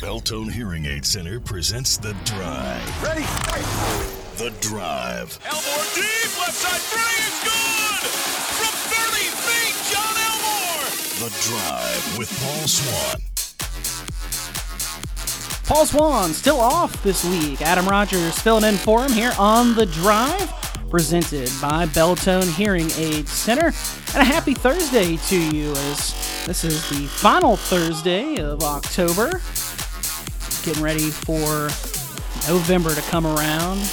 Beltone Hearing Aid Center presents The Drive. Ready? The Drive. Elmore deep, left side three is good! From 30 feet, Jon Elmore! The Drive with Paul Swann. Paul Swann still off this week. Adam Rogers filling in for him here on The Drive, presented by Beltone Hearing Aid Center. And a happy Thursday to you as this is the final Thursday of October. Getting ready for November to come around.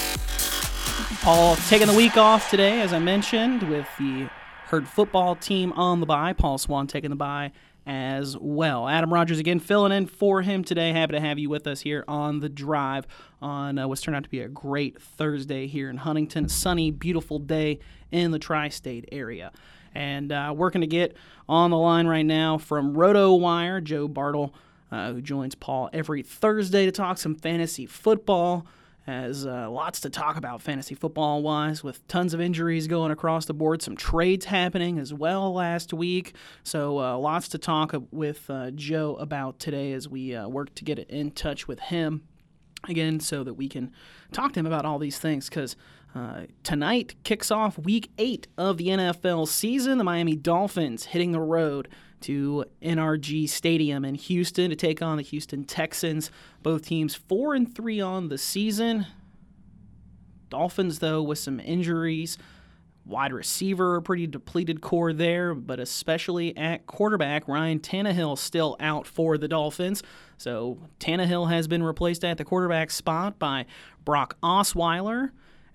Paul taking the week off today, as I mentioned, with the Herd football team on the bye. Paul Swann taking the bye as well. Adam Rogers again filling in for him today. Happy to have you with us here on the drive on uh, what's turned out to be a great Thursday here in Huntington. Sunny, beautiful day in the tri state area. And uh, working to get on the line right now from RotoWire, Joe Bartle, uh, who joins Paul every Thursday to talk some fantasy football has uh, lots to talk about fantasy football wise with tons of injuries going across the board some trades happening as well last week. So uh, lots to talk with uh, joe about today as we uh, work to get in touch with him again so that we can talk to him about all these things because uh, tonight kicks off week eight of the nfl season. The miami dolphins hitting the road to NRG Stadium in Houston to take on the Houston Texans. Both teams 4 and 3 on the season. Dolphins though with some injuries. Wide receiver, a pretty depleted core there, but especially at quarterback, Ryan Tannehill still out for the Dolphins. So Tannehill has been replaced at the quarterback spot by Brock Osweiler,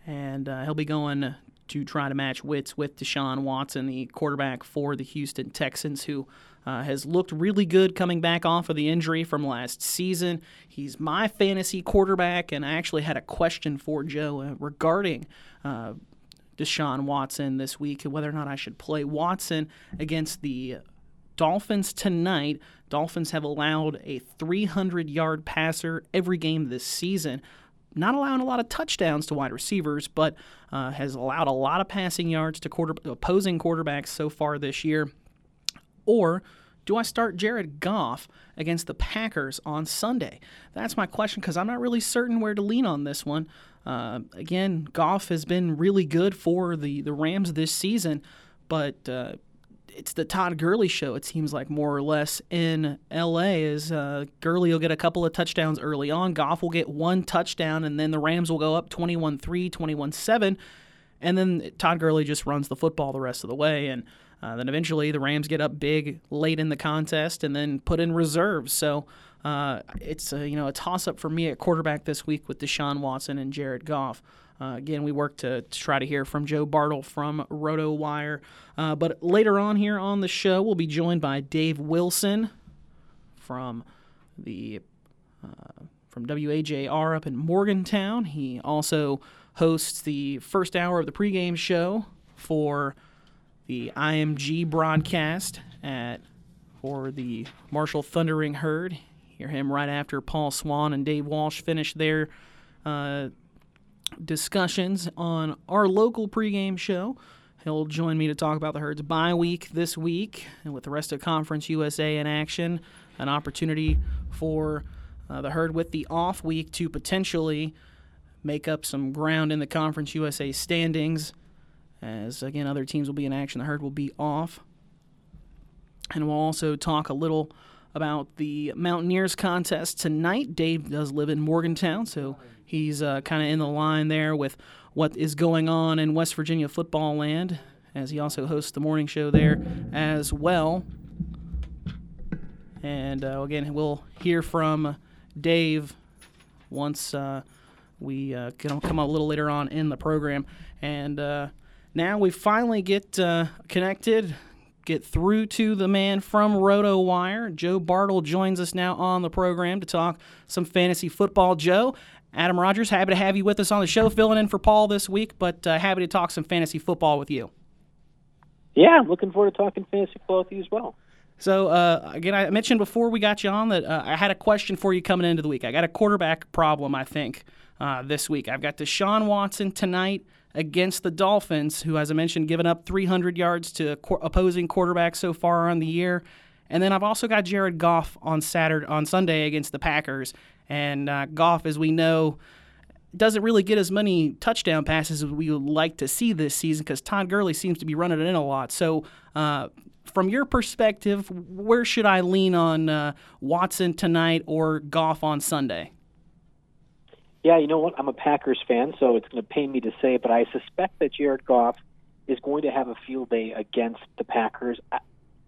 and uh, he'll be going to try to match wits with Deshaun Watson, the quarterback for the Houston Texans, who uh, has looked really good coming back off of the injury from last season. He's my fantasy quarterback, and I actually had a question for Joe uh, regarding. Uh, Deshaun Watson this week, whether or not I should play Watson against the Dolphins tonight. Dolphins have allowed a 300 yard passer every game this season not allowing a lot of touchdowns to wide receivers, but uh, has allowed a lot of passing yards to quarter, opposing quarterbacks so far this year. Or do I start Jared Goff against the Packers on Sunday? That's my question because I'm not really certain where to lean on this one. Uh, again, Goff has been really good for the, the Rams this season, but uh, it's the Todd Gurley show. It seems like more or less in L.A. is uh, Gurley will get a couple of touchdowns early on. Goff will get one touchdown, and then the Rams will go up 21-3, 21-7, and then Todd Gurley just runs the football the rest of the way. And uh, then eventually the Rams get up big late in the contest and then put in reserves. So uh, it's a, you know a toss up for me at quarterback this week with Deshaun Watson and Jared Goff. Uh, again, we work to, to, try to hear from Joe Bartle from RotoWire. Uh, but later on here on the show, we'll be joined by Dave Wilson from the uh, from WAJR up in Morgantown. He also hosts the first hour of the pregame show for the IMG broadcast at for the Marshall Thundering Herd. Hear him right after Paul Swann and Dave Walsh finish their uh, discussions on our local pregame show. He'll join me to talk about the Herd's bye week this week, and with the rest of Conference USA in action, an opportunity for uh, the Herd with the off week to potentially make up some ground in the Conference USA standings. As again, other teams will be in action, the Herd will be off. And we'll also talk a little about the Mountaineers contest tonight. Dave does live in Morgantown, so He's uh, kind of in the line there with what is going on in West Virginia football land, as he also hosts the morning show there as well. And uh, again, we'll hear from Dave once uh, we uh, come up a little later on in the program. And uh, now we finally get uh, connected get through to the man from RotoWire. Joe Bartle joins us now on the program to talk some fantasy football. Joe, Adam Rogers, happy to have you with us on the show, filling in for Paul this week, but uh, happy to talk some fantasy football with you. Yeah, looking forward to talking fantasy football with you as well. So, uh, again, I mentioned before we got you on that uh, I had a question for you coming into the week. I got a quarterback problem, I think, uh, this week. I've got Deshaun Watson tonight against the Dolphins, who, as I mentioned, given up 300 yards to opposing quarterbacks so far on the year. And then I've also got Jared Goff on Saturday on Sunday against the Packers. And uh, Goff, as we know, doesn't really get as many touchdown passes as we would like to see this season because Todd Gurley seems to be running it in a lot. So, uh, from your perspective, where should I lean on uh, Watson tonight or Goff on Sunday? Yeah, you know what? I'm a Packers fan, so it's going to pain me to say, but I suspect that Jared Goff is going to have a field day against the Packers.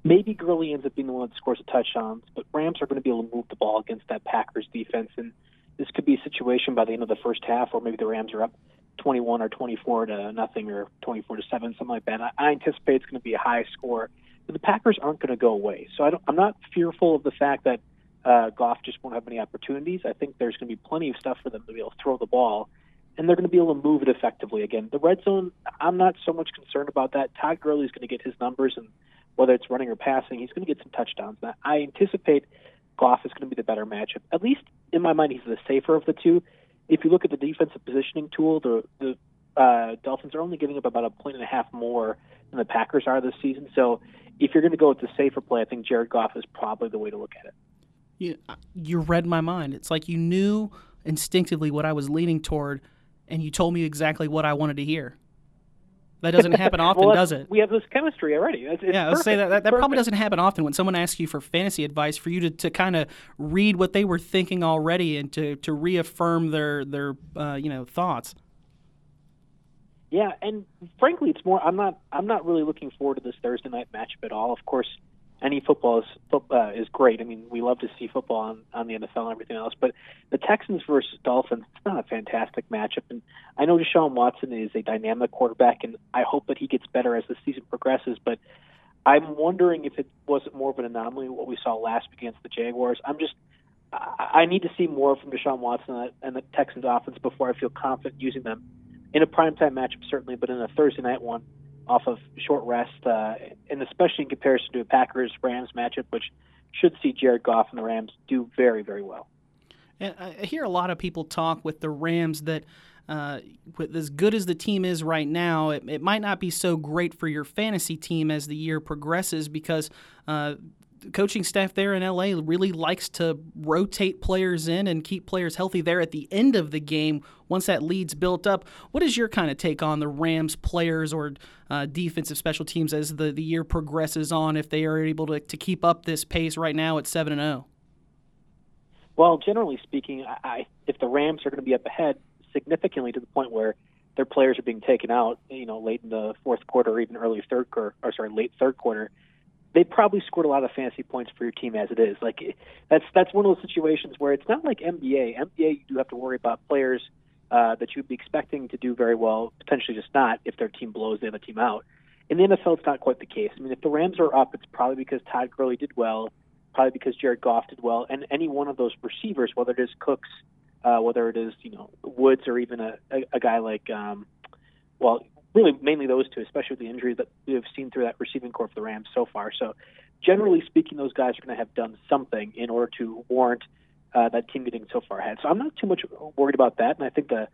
Maybe Gurley ends up being the one that scores a touchdown, but Rams are going to be able to move the ball against that Packers defense, and this could be a situation by the end of the first half, or maybe the Rams are up 21 or 24 to nothing, or 24 to seven, something like that. I, I anticipate it's going to be a high score, but the Packers aren't going to go away. So I don't, I'm not fearful of the fact that uh, Goff just won't have many opportunities. I think there's going to be plenty of stuff for them to be able to throw the ball, and they're going to be able to move it effectively. Again, the red zone, I'm not so much concerned about that. Todd Gurley is going to get his numbers, and whether it's running or passing, he's going to get some touchdowns. I anticipate Goff is going to be the better matchup. At least in my mind, he's the safer of the two. If you look at the defensive positioning tool, the the uh, Dolphins are only giving up about a point and a half more than the Packers are this season. So if you're going to go with the safer play, I think Jared Goff is probably the way to look at it you, you read my mind. It's like you knew instinctively what I was leaning toward, and you told me exactly what I wanted to hear. That doesn't happen often, well, does it? We have this chemistry already. It's, it's yeah, I was say that that, that probably doesn't happen often when someone asks you for fantasy advice for you to, to kind of read what they were thinking already and to, to reaffirm their their uh, you know thoughts. Yeah, and frankly, it's more. I'm not. I'm not really looking forward to this Thursday night matchup at all. Of course, any football is uh, is great. I mean, we love to see football on, on the NFL and everything else, but the Texans versus Dolphins, it's not a fantastic matchup. And I know Deshaun Watson is a dynamic quarterback, and I hope that he gets better as the season progresses. But I'm wondering if it wasn't more of an anomaly what we saw last against the Jaguars. I'm just I need to see more from Deshaun Watson and the Texans offense before I feel confident using them in a primetime matchup, certainly, but in a Thursday night one off of short rest, uh, and especially in comparison to a Packers Rams matchup, which should see Jared Goff and the Rams do very, very well. And I hear a lot of people talk with the Rams that. Uh, with as good as the team is right now, it, it, might not be so great for your fantasy team as the year progresses because uh, coaching staff there in LA really likes to rotate players in and keep players healthy there at the end of the game once that lead's built up. What is your kind of take on the Rams players or uh, defensive special teams as the, the year progresses on if they are able to, to keep up this pace right now at 7 and 0? Well, generally speaking, I, if the Rams are going to be up ahead significantly to the point where their players are being taken out, you know, late in the fourth quarter or even early third quarter, or sorry, late third quarter, they probably scored a lot of fantasy points for your team as it is. Like that's that's one of those situations where it's not like NBA. NBA you do have to worry about players uh, that you'd be expecting to do very well, potentially just not if their team blows the other team out. In the NFL, it's not quite the case. I mean, if the Rams are up, it's probably because Todd Gurley did well, probably because Jared Goff did well, and any one of those receivers, whether it is Cooks, uh, whether it is you know Woods, or even a, a, a guy like um, well, really mainly those two, especially with the injuries that we have seen through that receiving corps for the Rams so far. So, generally speaking, those guys are going to have done something in order to warrant uh, that team getting so far ahead. So I'm not too much worried about that, and I think the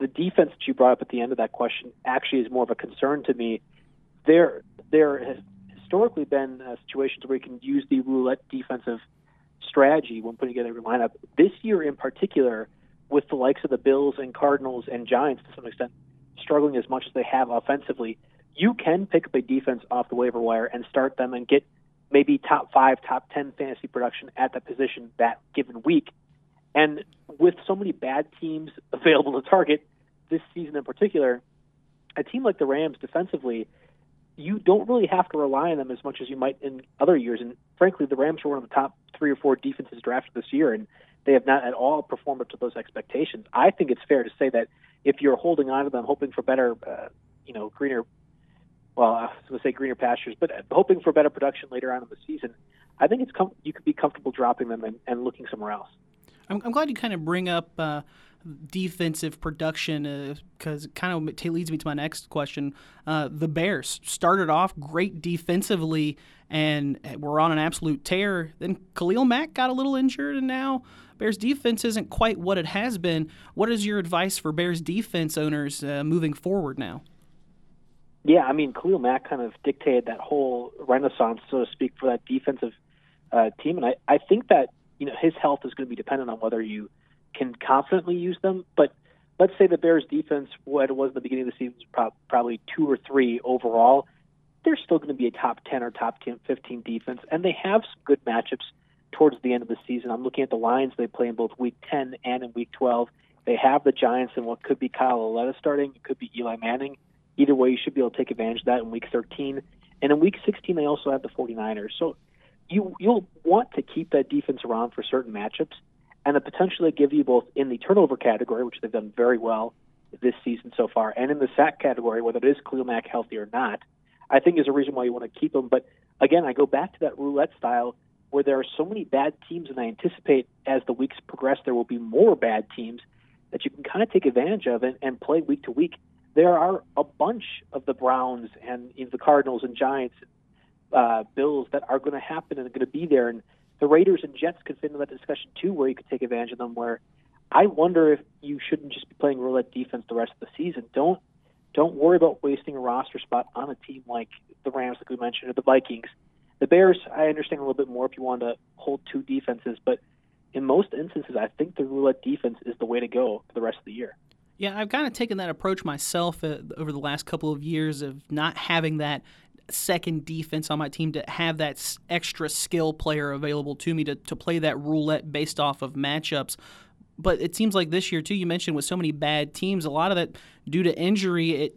the defense that you brought up at the end of that question actually is more of a concern to me. There, there has historically been uh, situations where you can use the roulette defensive strategy when putting together your lineup. This year, in particular, with the likes of the Bills and Cardinals and Giants to some extent struggling as much as they have offensively, you can pick up a defense off the waiver wire and start them and get maybe top five, top 10 fantasy production at that position that given week. And with so many bad teams available to target this season in particular, a team like the Rams defensively, you don't really have to rely on them as much as you might in other years. And frankly, the Rams were one of the top three or four defenses drafted this year, and they have not at all performed up to those expectations. I think it's fair to say that if you're holding on to them, hoping for better, uh, you know, greener, well, I was going to say greener pastures, but hoping for better production later on in the season, I think it's com- you could be comfortable dropping them and, and looking somewhere else. I'm, I'm, glad you kind of bring up uh, defensive production because uh, it kind of leads me to my next question. Uh, the Bears started off great defensively and were on an absolute tear. Then Khalil Mack got a little injured, and now Bears defense isn't quite what it has been. What is your advice for Bears defense owners uh, moving forward now? Yeah, I mean, Khalil Mack kind of dictated that whole renaissance, so to speak, for that defensive uh, team, and I, I think that you know his health is going to be dependent on whether you can confidently use them. But let's say the Bears' defense, what it was in the beginning of the season, was probably two or three overall. They're still going to be a top 10 or top 10, 15 defense, and they have some good matchups towards the end of the season. I'm looking at the Lions they play in both Week 10 and in Week 12. They have the Giants and what could be Kyle Lauletta starting. It could be Eli Manning. Either way, you should be able to take advantage of that in Week 13. And in Week 16, they also have the 49ers. So you you'll want to keep that defense around for certain matchups, and the potential they give you both in the turnover category, which they've done very well this season so far, and in the sack category, whether it is Khalil Mack healthy or not, I think is a reason why you want to keep them. But again, I go back to that roulette style where there are so many bad teams, and I anticipate as the weeks progress, there will be more bad teams that you can kind of take advantage of and, and play week to week. There are a bunch of the Browns and you know, the Cardinals and Giants, uh, Bills that are going to happen and are going to be there, and the Raiders and Jets could fit into that discussion too, where you could take advantage of them. Where I wonder if you shouldn't just be playing roulette defense the rest of the season. Don't don't worry about wasting a roster spot on a team like the Rams, like we mentioned, or the Vikings. The Bears, I understand a little bit more if you want to hold two defenses, but in most instances, I think the roulette defense is the way to go for the rest of the year. Yeah, I've kind of taken that approach myself uh, over the last couple of years of not having that second defense on my team to have that extra skill player available to me to, to play that roulette based off of matchups. But it seems like this year, too, you mentioned with so many bad teams, a lot of that due to injury, it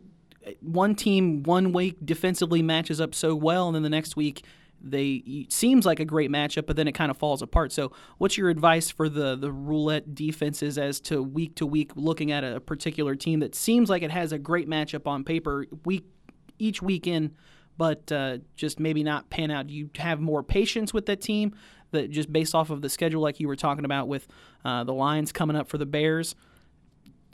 one team one week defensively matches up so well, and then the next week they seems like a great matchup, but then it kind of falls apart. So, what's your advice for the the roulette defenses as to week to week looking at a particular team that seems like it has a great matchup on paper week each weekend, but uh, just maybe not pan out? You have more patience with that team that just based off of the schedule, like you were talking about with uh, the Lions coming up for the Bears?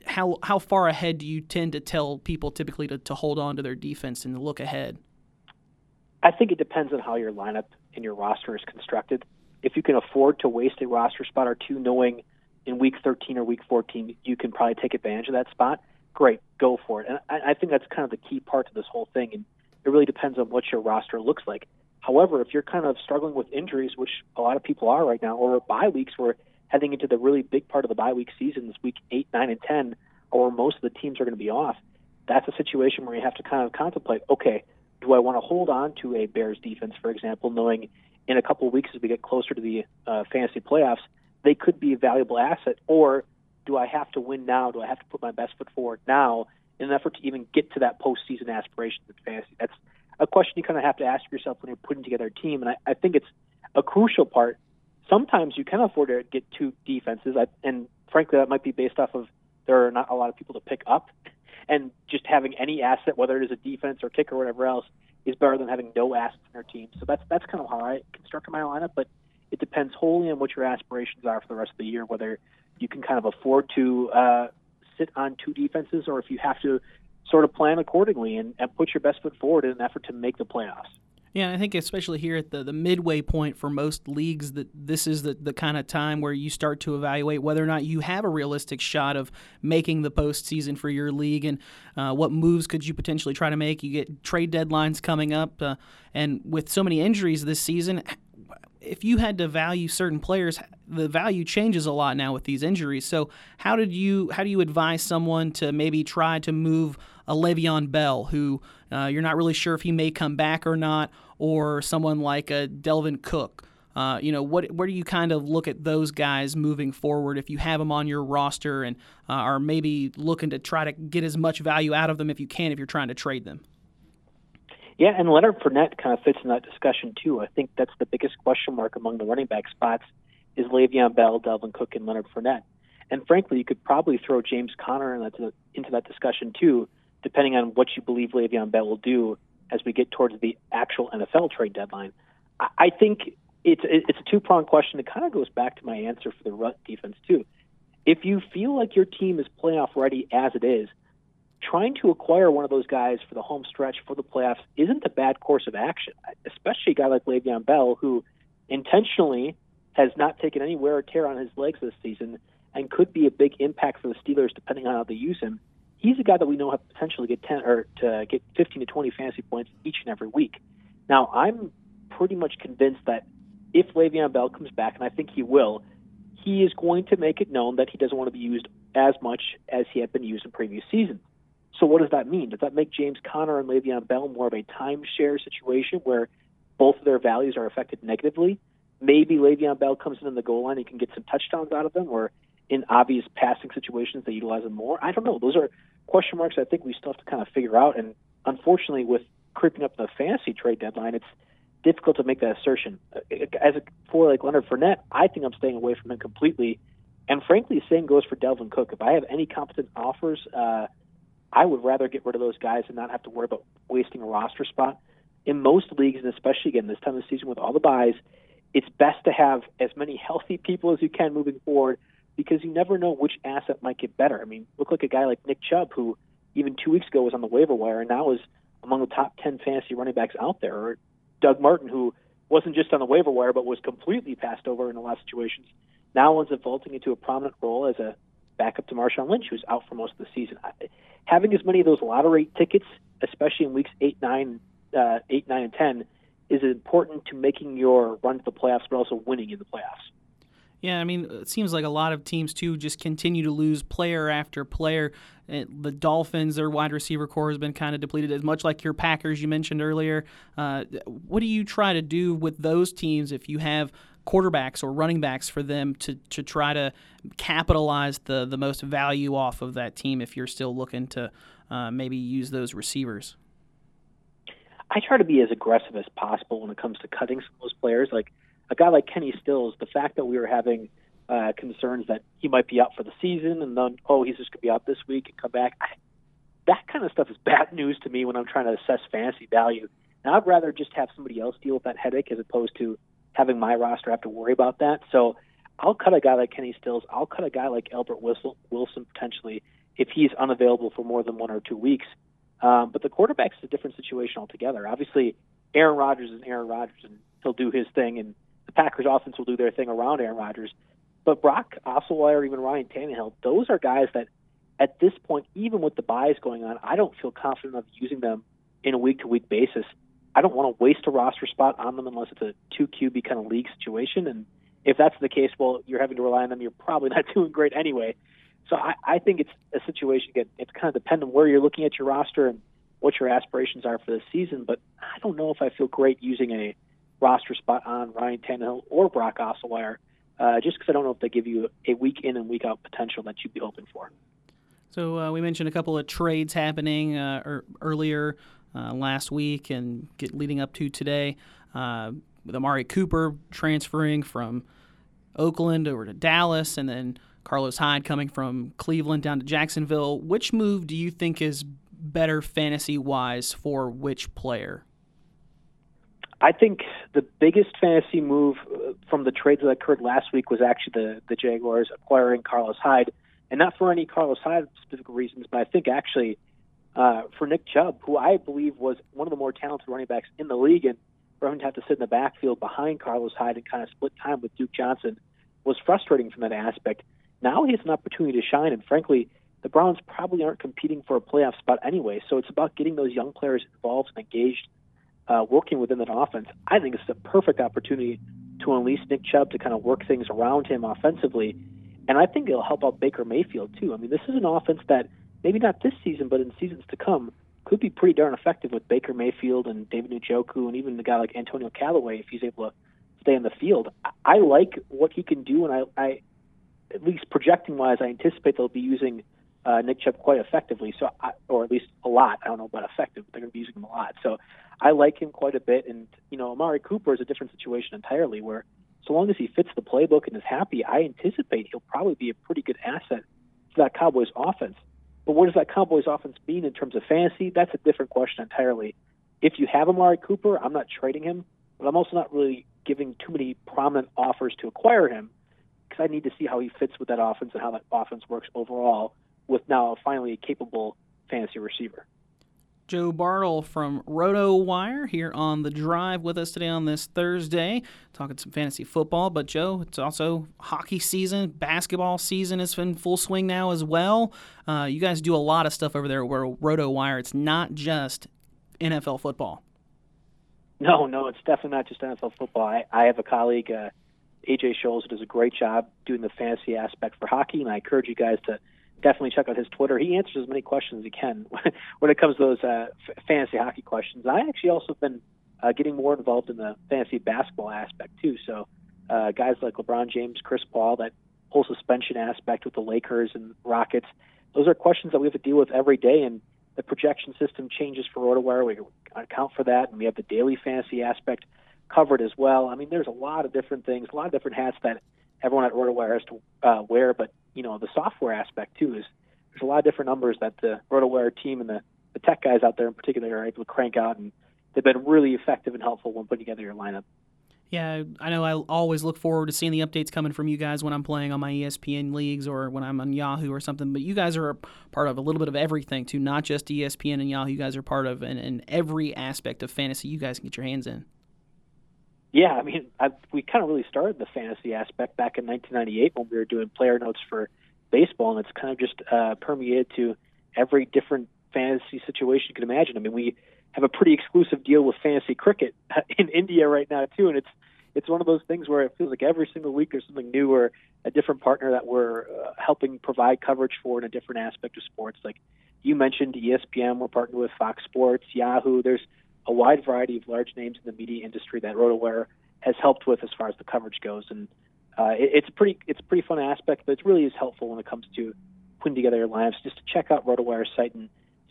How how far ahead do you tend to tell people typically to, to hold on to their defense and look ahead? I think it depends on how your lineup and your roster is constructed. If you can afford to waste a roster spot or two, knowing in week 13 or week 14 you can probably take advantage of that spot, great, go for it. And I, I think that's kind of the key part to this whole thing. And it really depends on what your roster looks like. However, if you're kind of struggling with injuries, which a lot of people are right now, or bye weeks, we're heading into the really big part of the bye week season, this week eight, nine, and ten, or most of the teams are going to be off. That's a situation where you have to kind of contemplate, okay, do I want to hold on to a Bears defense, for example, knowing in a couple of weeks as we get closer to the uh, fantasy playoffs, they could be a valuable asset, or do I have to win now? Do I have to put my best foot forward now in an effort to even get to that postseason aspiration in fantasy? That's a question you kind of have to ask yourself when you're putting together a team, and I, I think it's a crucial part. Sometimes you can afford to get two defenses, I, and frankly, that might be based off of there are not a lot of people to pick up and just having any asset, whether it is a defense or kicker or whatever else, is better than having no assets in their team. So that's that's kind of how I construct my lineup, but it depends wholly on what your aspirations are for the rest of the year, whether you can kind of afford to uh, sit on two defenses or if you have to sort of plan accordingly and, and put your best foot forward in an effort to make the playoffs. Yeah, I think especially here at the, the midway point for most leagues that this is the, the kind of time where you start to evaluate whether or not you have a realistic shot of making the postseason for your league and uh, what moves could you potentially try to make. You get trade deadlines coming up, uh, and with so many injuries this season, if you had to value certain players, the value changes a lot now with these injuries. So how did you how do you advise someone to maybe try to move a Le'Veon Bell, who uh, you're not really sure if he may come back or not, or someone like a Dalvin Cook? Uh, you know, what where do you kind of look at those guys moving forward if you have them on your roster and uh, are maybe looking to try to get as much value out of them if you can if you're trying to trade them? Yeah, and Leonard Fournette kind of fits in that discussion too. I think that's the biggest question mark among the running back spots is Le'Veon Bell, Dalvin Cook, and Leonard Fournette. And frankly, you could probably throw James Conner in into that discussion too, depending on what you believe Le'Veon Bell will do as we get towards the actual NFL trade deadline. I, I think it's it's a two pronged question. It kind of goes back to my answer for the rut defense too. If you feel like your team is playoff ready as it is, trying to acquire one of those guys for the home stretch for the playoffs isn't a bad course of action, especially a guy like Le'Veon Bell, who intentionally has not taken any wear or tear on his legs this season and could be a big impact for the Steelers depending on how they use him. He's a guy that we know have potential to get 10 or to get 15 to 20 fantasy points each and every week. Now, I'm pretty much convinced that if Le'Veon Bell comes back, and I think he will, he is going to make it known that he doesn't want to be used as much as he had been used in previous seasons. So what does that mean? Does that make James Conner and Le'Veon Bell more of a timeshare situation where both of their values are affected negatively? Maybe Le'Veon Bell comes in on the goal line and can get some touchdowns out of them, or in obvious passing situations they utilize him more. I don't know. Those are question marks I think we still have to kind of figure out. And unfortunately, with creeping up the fantasy trade deadline, it's difficult to make that assertion. As a for like Leonard Fournette, I think I'm staying away from him completely. And frankly, the same goes for Dalvin Cook. If I have any competent offers, uh, I would rather get rid of those guys and not have to worry about wasting a roster spot. In most leagues, and especially again this time of the season with all the buys, it's best to have as many healthy people as you can moving forward because you never know which asset might get better. I mean, look like a guy like Nick Chubb, who even two weeks ago was on the waiver wire and now is among the top 10 fantasy running backs out there, or Doug Martin, who wasn't just on the waiver wire but was completely passed over in a lot of situations, now up vaulting into a prominent role as a backup to Marshawn Lynch, who's out for most of the season. Having as many of those lottery tickets, especially in weeks eight, nine, uh, eight, nine, and ten, is important to making your run to the playoffs, but also winning in the playoffs. Yeah, I mean, it seems like a lot of teams too just continue to lose player after player. The Dolphins, their wide receiver core has been kind of depleted, as much like your Packers you mentioned earlier. Uh, what do you try to do with those teams if you have quarterbacks or running backs for them to, to try to capitalize the, the most value off of that team if you're still looking to uh, maybe use those receivers? I try to be as aggressive as possible when it comes to cutting some of those players. Like a guy like Kenny Stills, the fact that we were having uh, concerns that he might be out for the season and then, oh, he's just going to be out this week and come back, I, that kind of stuff is bad news to me when I'm trying to assess fantasy value. And I'd rather just have somebody else deal with that headache as opposed to having my roster have to worry about that. So I'll cut a guy like Kenny Stills. I'll cut a guy like Albert Wilson potentially if he's unavailable for more than one or two weeks. Um, but the quarterback's a different situation altogether. Obviously, Aaron Rodgers is Aaron Rodgers, and he'll do his thing, and the Packers' offense will do their thing around Aaron Rodgers. But Brock Osweiler, even Ryan Tannehill, those are guys that, at this point, even with the buys going on, I don't feel confident of using them in a week-to-week basis. I don't want to waste a roster spot on them unless it's a two QB kind of league situation. And if that's the case, well, you're having to rely on them. You're probably not doing great anyway. So I, I think it's a situation. Again, it's kind of dependent on where you're looking at your roster and what your aspirations are for the season. But I don't know if I feel great using a roster spot on Ryan Tannehill or Brock Osweiler, uh, just because I don't know if they give you a week in and week out potential that you'd be hoping for. So uh, we mentioned a couple of trades happening uh, er, earlier uh, last week and get leading up to today. Uh, with Amari Cooper transferring from Oakland over to Dallas, and then Carlos Hyde coming from Cleveland down to Jacksonville. Which move do you think is better fantasy wise for which player? I think the biggest fantasy move uh, from the trades that occurred last week was actually the the Jaguars acquiring Carlos Hyde, and not for any Carlos Hyde specific reasons, but I think actually uh, for Nick Chubb, who I believe was one of the more talented running backs in the league, and for him to have to sit in the backfield behind Carlos Hyde and kind of split time with Duke Johnson was frustrating from that aspect. Now he has an opportunity to shine, and frankly, the Browns probably aren't competing for a playoff spot anyway. So it's about getting those young players involved and engaged, uh, working within that offense. I think it's the perfect opportunity to unleash Nick Chubb to kind of work things around him offensively, and I think it'll help out Baker Mayfield too. I mean, this is an offense that maybe not this season, but in seasons to come, could be pretty darn effective with Baker Mayfield and David Njoku and even the guy like Antonio Callaway if he's able to stay in the field. I like what he can do, and I, I at least projecting wise, I anticipate they'll be using uh, Nick Chubb quite effectively. So, I, or at least a lot. I don't know about effective, but they're going to be using him a lot. So, I like him quite a bit. And you know, Amari Cooper is a different situation entirely, where so long as he fits the playbook and is happy, I anticipate he'll probably be a pretty good asset to that Cowboys offense. But what does that Cowboys offense mean in terms of fantasy? That's a different question entirely. If you have Amari Cooper, I'm not trading him, but I'm also not really giving too many prominent offers to acquire him because I need to see how he fits with that offense and how that offense works overall with now finally a capable fantasy receiver. Joe Bartle from RotoWire here on the drive with us today on this Thursday, talking some fantasy football. But Joe, it's also hockey season, basketball season is in full swing now as well. Uh, you guys do a lot of stuff over there at RotoWire. It's not just NFL football. No, no, it's definitely not just NFL football. I, I have a colleague, uh, AJ Scholes, who does a great job doing the fantasy aspect for hockey, and I encourage you guys to definitely check out his Twitter. He answers as many questions as he can when it comes to those uh, f- fantasy hockey questions. I actually also have been uh, getting more involved in the fantasy basketball aspect too. So uh, guys like LeBron James, Chris Paul, that whole suspension aspect with the Lakers and Rockets, those are questions that we have to deal with every day. And the projection system changes for RotoWire. We account for that, and we have the daily fantasy aspect covered as well. I mean, there's a lot of different things, a lot of different hats that everyone at RotoWire has to uh, wear. But you know, the software aspect too is there's a lot of different numbers that the RotoWire team and the, the tech guys out there in particular are able to crank out, and they've been really effective and helpful when putting together your lineup. Yeah, I know. I always look forward to seeing the updates coming from you guys when I'm playing on my ESPN leagues or when I'm on Yahoo or something. But you guys are a part of a little bit of everything too, not just ESPN and Yahoo. You guys are part of and every aspect of fantasy you guys can get your hands in. Yeah, I mean, I, we kind of really started the fantasy aspect back in 1998 when we were doing player notes for baseball, and it's kind of just uh, permeated to every different fantasy situation you can imagine. I mean, we have a pretty exclusive deal with fantasy cricket in India right now too, and it's it's one of those things where it feels like every single week there's something new or a different partner that we're uh, helping provide coverage for in a different aspect of sports. Like you mentioned, ESPN, we're partnered with Fox Sports, Yahoo. There's a wide variety of large names in the media industry that RotoWire has helped with as far as the coverage goes, and uh, it, it's pretty it's a pretty fun aspect, but it really is helpful when it comes to putting together your lineups. Just to check out RotoWire's site and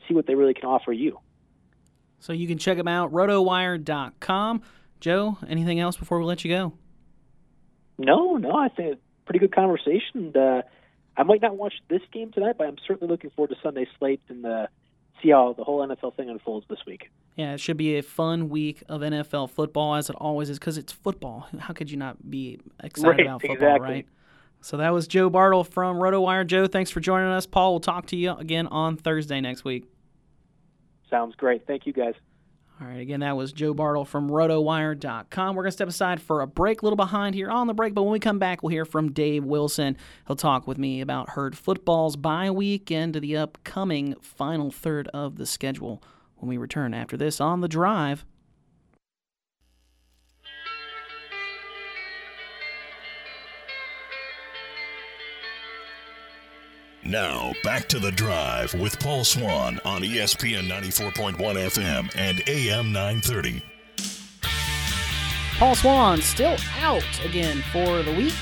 see what they really can offer you. So you can check them out, rotowire.com. Joe, anything else before we let you go? No, no, I think pretty good conversation. And, uh, I might not watch this game tonight, but I'm certainly looking forward to Sunday slate and uh, see how the whole NFL thing unfolds this week. Yeah, it should be a fun week of NFL football, as it always is, because it's football. How could you not be excited right, about football, exactly. right? So that was Joe Bartle from RotoWire. Joe, thanks for joining us. Paul, we'll talk to you again on Thursday next week. Sounds great. Thank you, guys. All right, again, that was Joe Bartle from RotoWire.com. We're going to step aside for a break, a little behind here on the break, but when we come back, we'll hear from Dave Wilson. He'll talk with me about Herd Football's bye week and the upcoming final third of the schedule when we return after this on The Drive. Now, back to the drive with Paul Swann on ESPN 94.1 FM and AM 930. Paul Swann still out again for the week.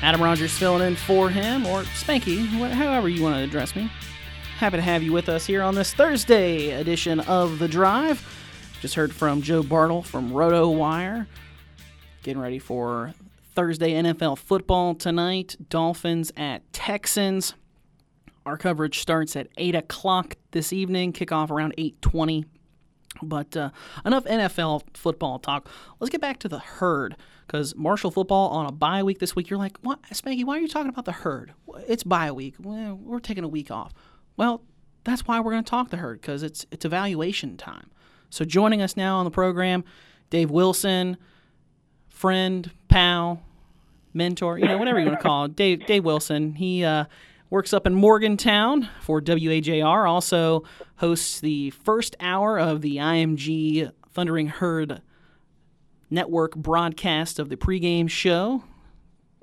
Adam Rogers filling in for him, or Spanky, however you want to address me. Happy to have you with us here on this Thursday edition of The Drive. Just heard from Joe Bartle from RotoWire. Getting ready for Thursday NFL football tonight. Dolphins at Texans. Our coverage starts at 8 o'clock this evening, kickoff around 8.20. But uh, enough NFL football talk. Let's get back to the herd because Marshall football on a bye week this week. You're like, what, Spanky? Why are you talking about the herd? It's bye week. We're taking a week off. Well, that's why we're going to talk the herd because it's it's evaluation time. So joining us now on the program, Dave Wilson, friend, pal, mentor, you know, whatever you want to call it. Dave Dave Wilson. He uh, works up in Morgantown for WAJR. Also hosts the first hour of the IMG Thundering Herd network broadcast of the pregame show.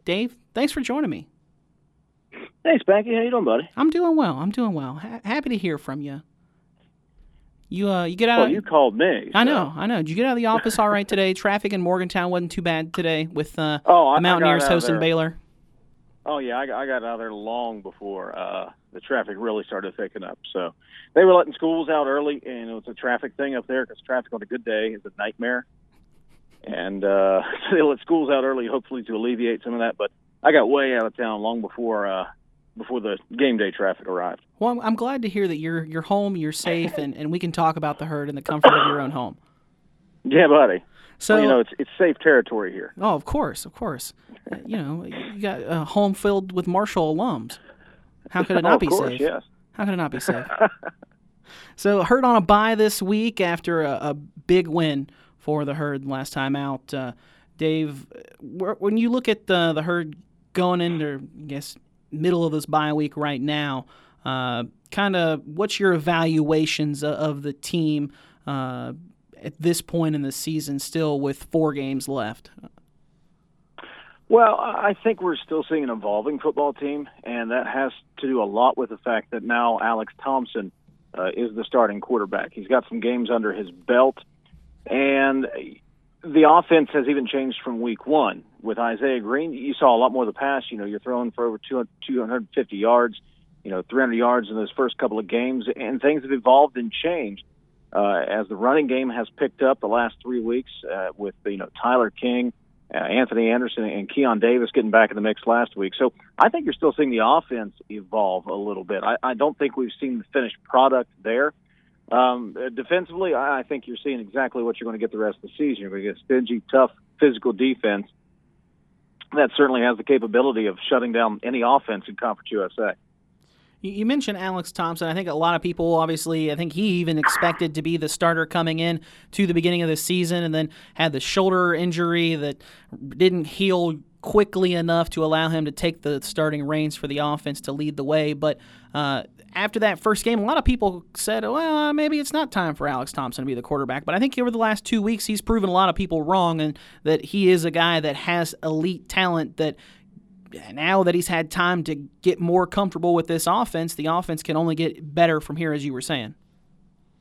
Dave, thanks for joining me. Thanks, Spanky, how you doing, buddy? I'm doing well. I'm doing well. Ha- happy to hear from you. You uh, you get out. Well, of, you called me. I so- know, I know. Did you get out of the office all right today? Traffic in Morgantown wasn't too bad today with uh, Oh, I- the Mountaineers hosting. Baylor. Oh yeah, I got, I got out of there long before uh, the traffic really started picking up. So they were letting schools out early, and it was a traffic thing up there because traffic on a good day is a nightmare. And uh, so they let schools out early, hopefully to alleviate some of that. But I got way out of town long before uh, before the game day traffic arrived. Well, I'm, I'm glad to hear that you're you're home, you're safe, and, and we can talk about the herd in the comfort of your own home. Yeah, buddy. So well, you know, it's it's safe territory here. Oh, of course, of course. Uh, you know, you got a home filled with Marshall alums. How could it not oh, be course, safe? yes. How could it not be safe? so, herd on a bye this week after a, a big win for the herd last time out. Uh, Dave, when you look at the the herd going into, I guess, middle of this bye week right now, uh, kind of what's your evaluations of, the team? Uh, at this point in the season, still with four games left? Well, I think we're still seeing an evolving football team, and that has to do a lot with the fact that now Alex Thompson uh, is the starting quarterback. He's got some games under his belt, and the offense has even changed from week one. With Isaiah Green, you saw a lot more of the pass. You know, you're throwing for over 200, 250 yards, you know, 300 yards in those first couple of games, and things have evolved and changed. Uh, as the running game has picked up the last three weeks uh, with, you know, Tyler King, uh, Anthony Anderson and Keon Davis getting back in the mix last week. So I think you're still seeing the offense evolve a little bit. I, I don't think we've seen the finished product there. Um, defensively, I, I think you're seeing exactly what you're going to get the rest of the season. You're going to get stingy, tough, physical defense that certainly has the capability of shutting down any offense in Conference USA. You mentioned Alex Thompson. I think a lot of people, obviously, I think he even expected to be the starter coming in to the beginning of the season and then had the shoulder injury that didn't heal quickly enough to allow him to take the starting reins for the offense to lead the way. But uh, after that first game, a lot of people said, well, maybe it's not time for Alex Thompson to be the quarterback. But I think over the last two weeks, he's proven a lot of people wrong and that he is a guy that has elite talent that now that he's had time to get more comfortable with this offense, the offense can only get better from here, as you were saying.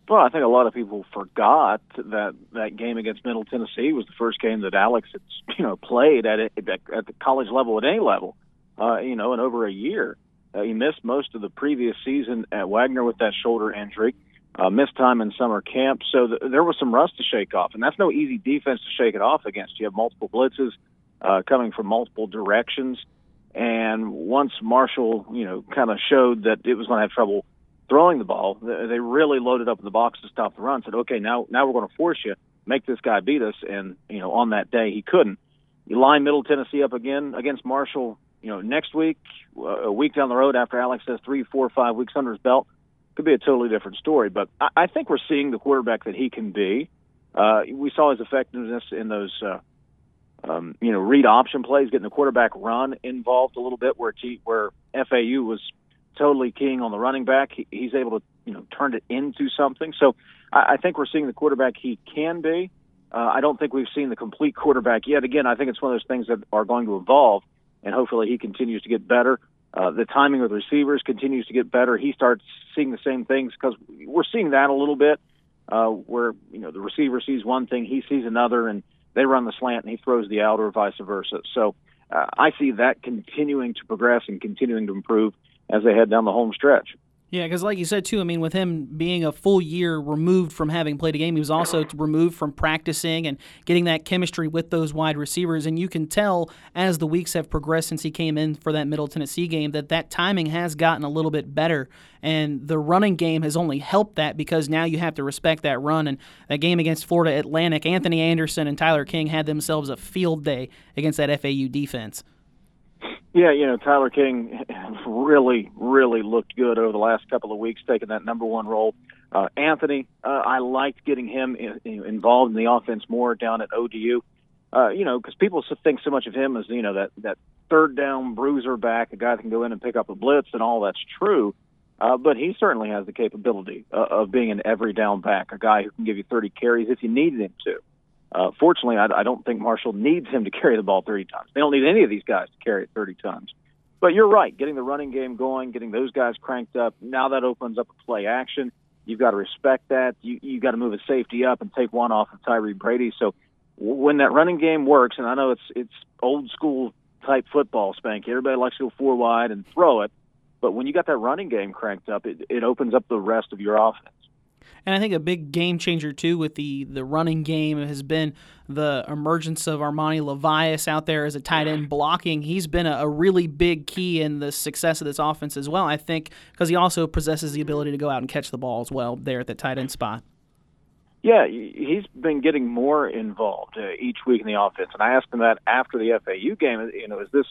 Well, I think a lot of people forgot that that game against Middle Tennessee was the first game that Alex had, you know, played at it, at the college level at any level, uh, you know, in over a year. Uh, he missed most of the previous season at Wagner with that shoulder injury, uh, missed time in summer camp, so th- there was some rust to shake off, and that's no easy defense to shake it off against. You have multiple blitzes uh, coming from multiple directions. And once Marshall, you know, kind of showed that it was going to have trouble throwing the ball, they really loaded up in the box to stop the run. Said, okay, now now we're going to force you, make this guy beat us. And you know, on that day he couldn't. You line Middle Tennessee up again against Marshall. You know, next week, a week down the road after Alex has three, four, five weeks under his belt, could be a totally different story. But I, I think we're seeing the quarterback that he can be. Uh, we saw his effectiveness in those uh, um, you know, read option plays, getting the quarterback run involved a little bit, where T, where FAU was totally keying on the running back. He, he's able to, you know, turn it into something. So I, I think we're seeing the quarterback he can be. Uh, I don't think we've seen the complete quarterback yet. Again, I think it's one of those things that are going to evolve, and hopefully he continues to get better. Uh, the timing of the receivers continues to get better. He starts seeing the same things because we're seeing that a little bit, uh, where you know the receiver sees one thing, he sees another, and they run the slant and he throws the out or vice versa. So uh, I see that continuing to progress and continuing to improve as they head down the home stretch. Yeah, because like you said too, I mean, with him being a full year removed from having played a game, he was also removed from practicing and getting that chemistry with those wide receivers. And you can tell as the weeks have progressed since he came in for that Middle Tennessee game that that timing has gotten a little bit better. And the running game has only helped that because now you have to respect that run. And that game against Florida Atlantic, Anthony Anderson and Tyler King had themselves a field day against that FAU defense. Yeah, you know, Tyler King really, really looked good over the last couple of weeks, taking that number one role. Uh, Anthony, uh, I liked getting him in, in, involved in the offense more down at ODU. Uh, you know, because people think so much of him as you know that that third down bruiser back, a guy that can go in and pick up a blitz, and all that's true. Uh, but he certainly has the capability uh, of being an every down back, a guy who can give you 30 carries if you needed him to. Uh, fortunately, I, I don't think Marshall needs him to carry the ball 30 times. They don't need any of these guys to carry it 30 times. But you're right, getting the running game going, getting those guys cranked up. Now that opens up a play action. You've got to respect that. You you got to move a safety up and take one off of Tyree Brady. So when that running game works, and I know it's it's old school type football, Spanky. Everybody likes to go four wide and throw it, but when you got that running game cranked up, it, it opens up the rest of your offense. And I think a big game changer too with the the running game has been the emergence of Armani Levias out there as a tight end blocking. He's been a, a really big key in the success of this offense as well. I think because he also possesses the ability to go out and catch the ball as well there at the tight end spot. Yeah, he's been getting more involved uh, each week in the offense, and I asked him that after the FAU game. You know, is this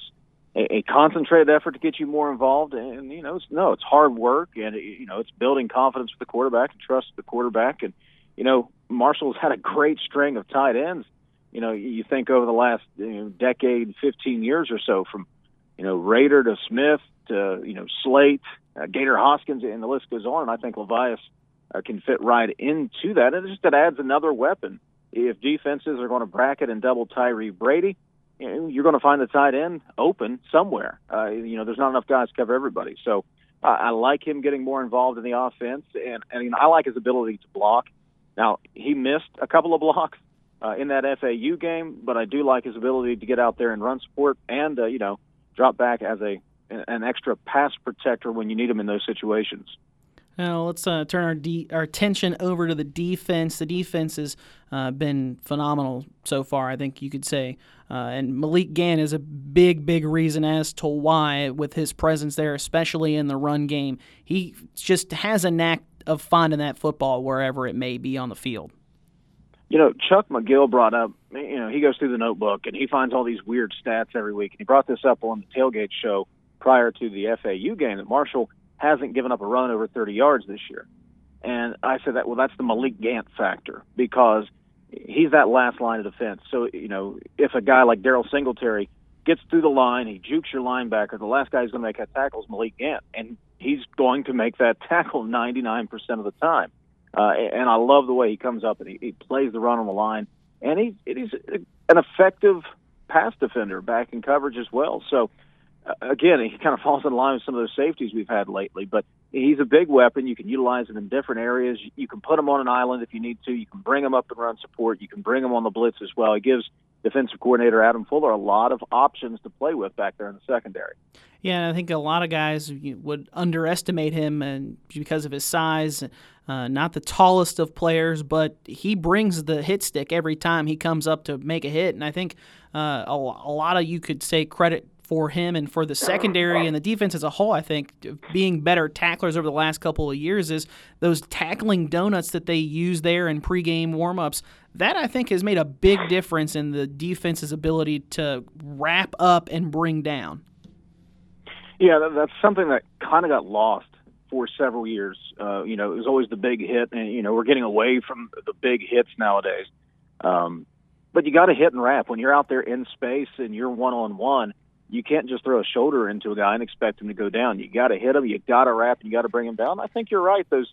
a, a concentrated effort to get you more involved. And you know, it's, no, it's hard work, and you know, it's building confidence with the quarterback and trust the quarterback. And you know, Marshall's had a great string of tight ends. You know, you think over the last you know, decade, 15 years or so, from you know Rader to Smith to you know Slate, uh, Gator Hoskins, and the list goes on. And I think Levias uh, can fit right into that. And it just it adds another weapon. If defenses are going to bracket and double Tyree Brady, you're going to find the tight end open somewhere. Uh, you know, there's not enough guys to cover everybody. So uh, I like him getting more involved in the offense, and, and you know, I like his ability to block. Now he missed a couple of blocks uh, in that FAU game, but I do like his ability to get out there and run support and uh, you know drop back as a an extra pass protector when you need him in those situations. Now let's uh, turn our de- our attention over to the defense. The defense has uh, been phenomenal so far. I think you could say, uh, and Malik Gant is a big, big reason as to why, with his presence there, especially in the run game, he just has a knack of finding that football wherever it may be on the field. You know, Chuck McGill brought up. You know, he goes through the notebook and he finds all these weird stats every week. And he brought this up on the tailgate show prior to the FAU game that Marshall hasn't given up a run over 30 yards this year. And I said that, well, that's the Malik Gant factor because he's that last line of defense. So, you know, if a guy like Daryl Singletary gets through the line, he jukes your linebacker, the last guy who's going to make that tackle is Malik Gant. And he's going to make that tackle 99% of the time. Uh, and I love the way he comes up and he, he plays the run on the line. And he, he's an effective pass defender back in coverage as well. So, again, he kind of falls in line with some of those safeties we've had lately. But he's a big weapon. You can utilize him in different areas. You can put him on an island if you need to. You can bring him up and run support. You can bring him on the blitz as well. He gives defensive coordinator Adam Fuller a lot of options to play with back there in the secondary. Yeah, I think a lot of guys would underestimate him, and because of his size, uh, not the tallest of players, but he brings the hit stick every time he comes up to make a hit. And I think uh, a, a lot of you could say credit for him and for the secondary and the defense as a whole, I think being better tacklers over the last couple of years is those tackling donuts that they use there in pregame warmups. That I think has made a big difference in the defense's ability to wrap up and bring down. Yeah, that's something that kind of got lost for several years. Uh, you know, it was always the big hit, and you know we're getting away from the big hits nowadays. Um, but you got to hit and wrap when you're out there in space and you're one on one you can't just throw a shoulder into a guy and expect him to go down. You got to hit him. You got to wrap. You got to bring him down. I think you're right. Those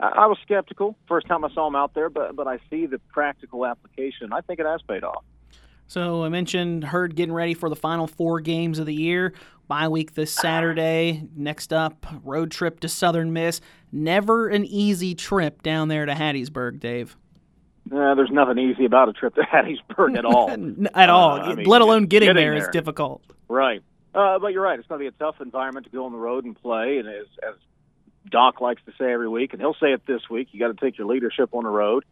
I, I was skeptical first time I saw him out there, but but I see the practical application. I think it has paid off. So I mentioned Herd getting ready for the final four games of the year. Bye week this Saturday. Next up, road trip to Southern Miss. Never an easy trip down there to Hattiesburg, Dave. Uh, there's nothing easy about a trip to Hattiesburg at all. at all. Uh, I mean, let alone getting, getting there, there is difficult. Right. Uh, but you're right. It's going to be a tough environment to go on the road and play. And as, as Doc likes to say every week, and he'll say it this week, you got to take your leadership on the road.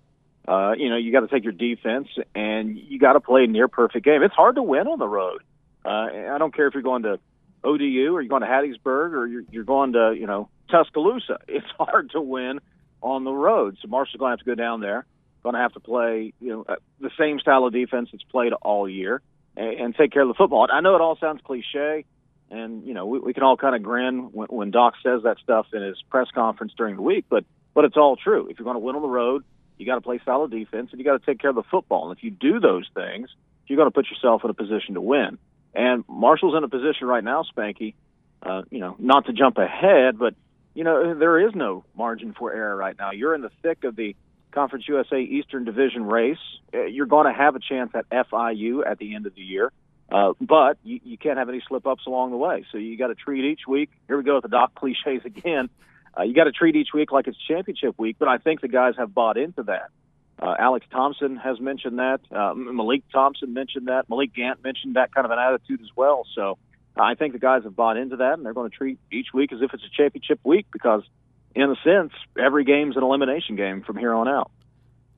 Uh, you know, you got to take your defense, and you got to play a near perfect game. It's hard to win on the road. Uh, I don't care if you're going to ODU or you're going to Hattiesburg or you're, you're going to, you know, Tuscaloosa. It's hard to win on the road. So Marshall's going to have to go down there going to have to play, you know, uh, the same style of defense that's played all year and, take care of the football. I know it all sounds cliche, and you know we, we can all kind of grin when, when Doc says that stuff in his press conference during the week, but but it's all true. If you're going to win on the road, you got to play solid defense, and you got to take care of the football. And if you do those things, you're going to put yourself in a position to win. And Marshall's in a position right now, Spanky. Uh, you know, not to jump ahead, but you know there is no margin for error right now. You're in the thick of the Conference USA Eastern Division race. Uh, you're going to have a chance at FIU at the end of the year, uh, but you, you can't have any slip ups along the way. So you got to treat each week. Here we go with the doc cliches again. Uh, you got to treat each week like it's championship week, but I think the guys have bought into that. Uh, Alex Thompson has mentioned that. Uh, Malik Thompson mentioned that. Malik Gant mentioned that kind of an attitude as well. So I think the guys have bought into that, and they're going to treat each week as if it's a championship week because in a sense, every game's an elimination game from here on out.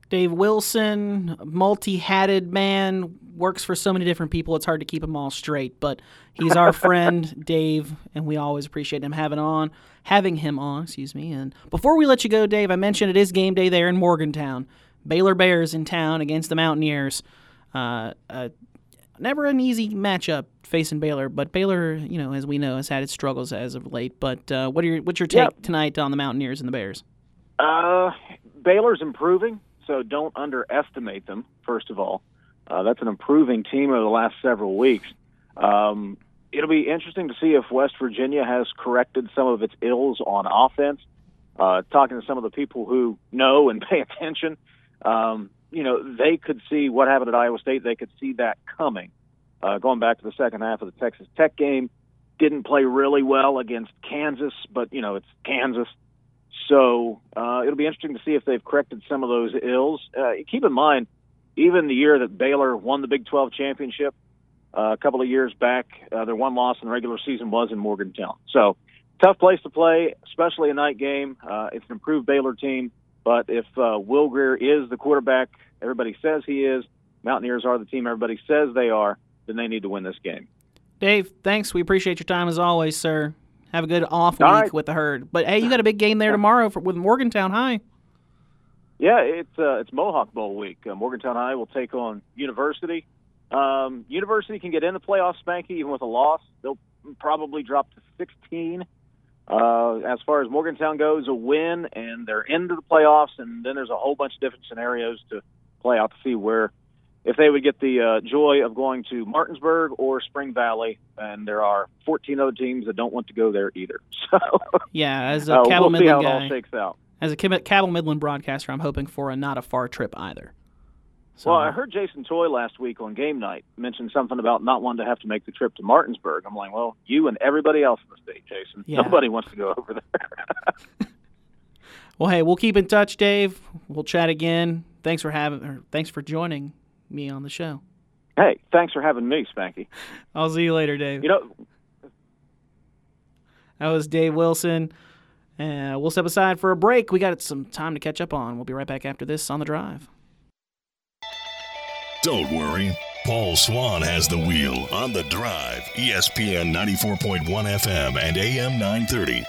Dave Wilson, multi-hatted man, works for so many different people. It's hard to keep them all straight, but he's our friend, Dave, and we always appreciate him having on, having him on. Excuse me. And before we let you go, Dave, I mentioned it is game day there in Morgantown. Baylor Bears in town against the Mountaineers. Uh, uh, never an easy matchup facing Baylor, but Baylor, you know, as we know, has had its struggles as of late. But uh, what are your what's your take yep. tonight on the Mountaineers and the Bears? Uh, Baylor's improving, so don't underestimate them. First of all, uh, that's an improving team over the last several weeks. Um, it'll be interesting to see if West Virginia has corrected some of its ills on offense. uh, talking to some of the people who know and pay attention, um, you know, they could see what happened at Iowa State. They could see that coming. Uh, going back to the second half of the Texas Tech game, didn't play really well against Kansas, but you know it's Kansas. So uh, it'll be interesting to see if they've corrected some of those ills. Uh, keep in mind, even the year that Baylor won the Big 12 championship uh, a couple of years back, uh, their one loss in the regular season was in Morgantown. So tough place to play, especially a night game. Uh, it's an improved Baylor team, but if uh, Will Grier is the quarterback everybody says he is, Mountaineers are the team everybody says they are, then they need to win this game. Dave, thanks. We appreciate your time as always, sir. Have a good off All week right. with the herd. But hey, you got a big game there tomorrow for, with Morgantown High. Yeah, it's uh, it's Mohawk Bowl week. Uh, Morgantown High will take on University. Um, University can get in the playoffs, Spanky, even with a loss. They'll probably drop to 16. Uh, as far as Morgantown goes, a win and they're into the playoffs, and then there's a whole bunch of different scenarios to play out to see where if they would get the uh, joy of going to Martinsburg or Spring Valley, and there are 14 other teams that don't want to go there either. So Yeah, as a uh, Cabell we'll see how Midland it all guy, shakes out. as a Cab- Cabell Midland broadcaster, I'm hoping for a not a far trip either. So, Well, I heard Jason Toy last week on game night mention something about not wanting to have to make the trip to Martinsburg. I'm like, well, you and everybody else in the state, Jason. Yeah. Nobody wants to go over there. Well, hey, we'll keep in touch, Dave. We'll chat again. Thanks for having, or thanks for joining me on the show. hey, thanks for having me, Spanky. I'll see you later, Dave. You know, That was Dave Wilson. Uh, we'll step aside for a break. We got some time to catch up on. We'll be right back after this on the drive. Don't worry. Paul Swann has the wheel on the drive. ESPN 94.1 FM and AM 930.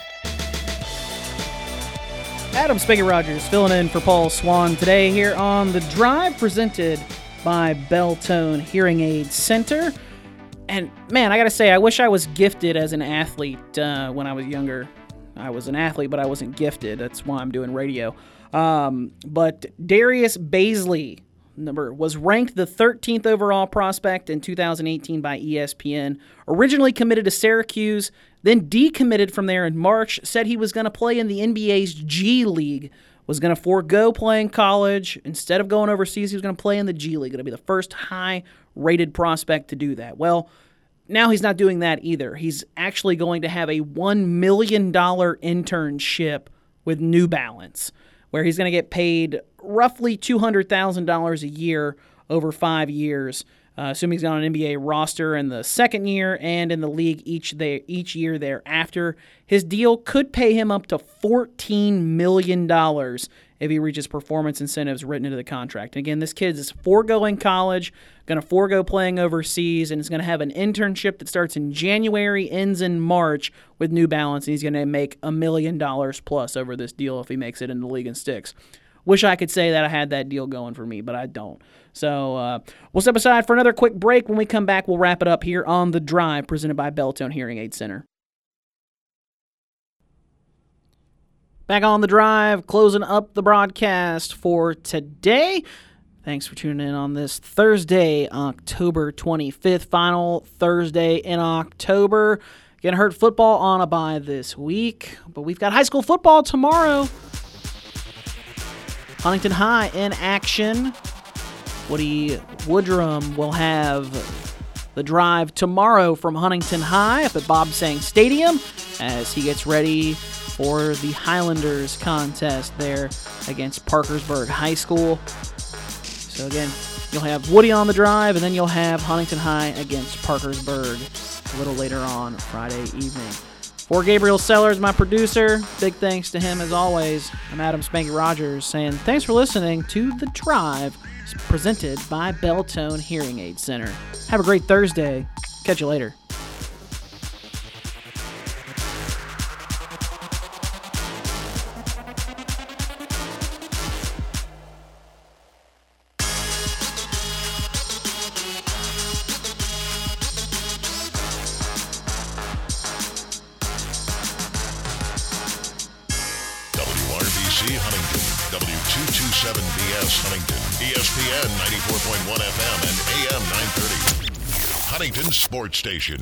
Adam Spanky Rogers filling in for Paul Swann today here on the drive, presented by Beltone Hearing Aid Center. And man, I gotta say, I wish I was gifted as an athlete uh, when I was younger. I was an athlete, but I wasn't gifted. That's why I'm doing radio. Um, but Darius Bazley number was ranked the 13th overall prospect in 2018 by ESPN. Originally committed to Syracuse, then decommitted from there in March. Said he was going to play in the NBA's G League. Was going to forego playing college instead of going overseas. He was going to play in the G League. Going to be the first high-rated prospect to do that. Well, now he's not doing that either. He's actually going to have a $1 million internship with New Balance, where he's going to get paid roughly $200,000 a year over five years, uh, assuming he's on an NBA roster in the second year and in the league each, there, each year thereafter. His deal could pay him up to $14 million if he reaches performance incentives written into the contract. And again, this kid is foregoing college, going to forego playing overseas, and is going to have an internship that starts in January, ends in March with New Balance, and he's going to make a million dollars plus over this deal if he makes it in the league and sticks. Wish I could say that I had that deal going for me, but I don't. So uh, we'll step aside for another quick break. When we come back, we'll wrap it up here on The Drive, presented by Beltone Hearing Aid Center. Back on the drive, closing up the broadcast for today. Thanks for tuning in on this Thursday, October 25th, final Thursday in October. Getting hurt football on a bye this week, but we've got high school football tomorrow. Huntington High in action. Woody Woodrum will have the drive tomorrow from Huntington High up at Bob Sang Stadium as he gets ready for the Highlanders contest there against Parkersburg High School. So again, you'll have Woody on the drive, and then you'll have Huntington High against Parkersburg a little later on Friday evening. For Gabriel Sellers, my producer, big thanks to him as always. I'm Adam Spanky Rogers saying thanks for listening to The Drive, presented by Beltone Hearing Aid Center. Have a great Thursday. Catch you later. Sports Station.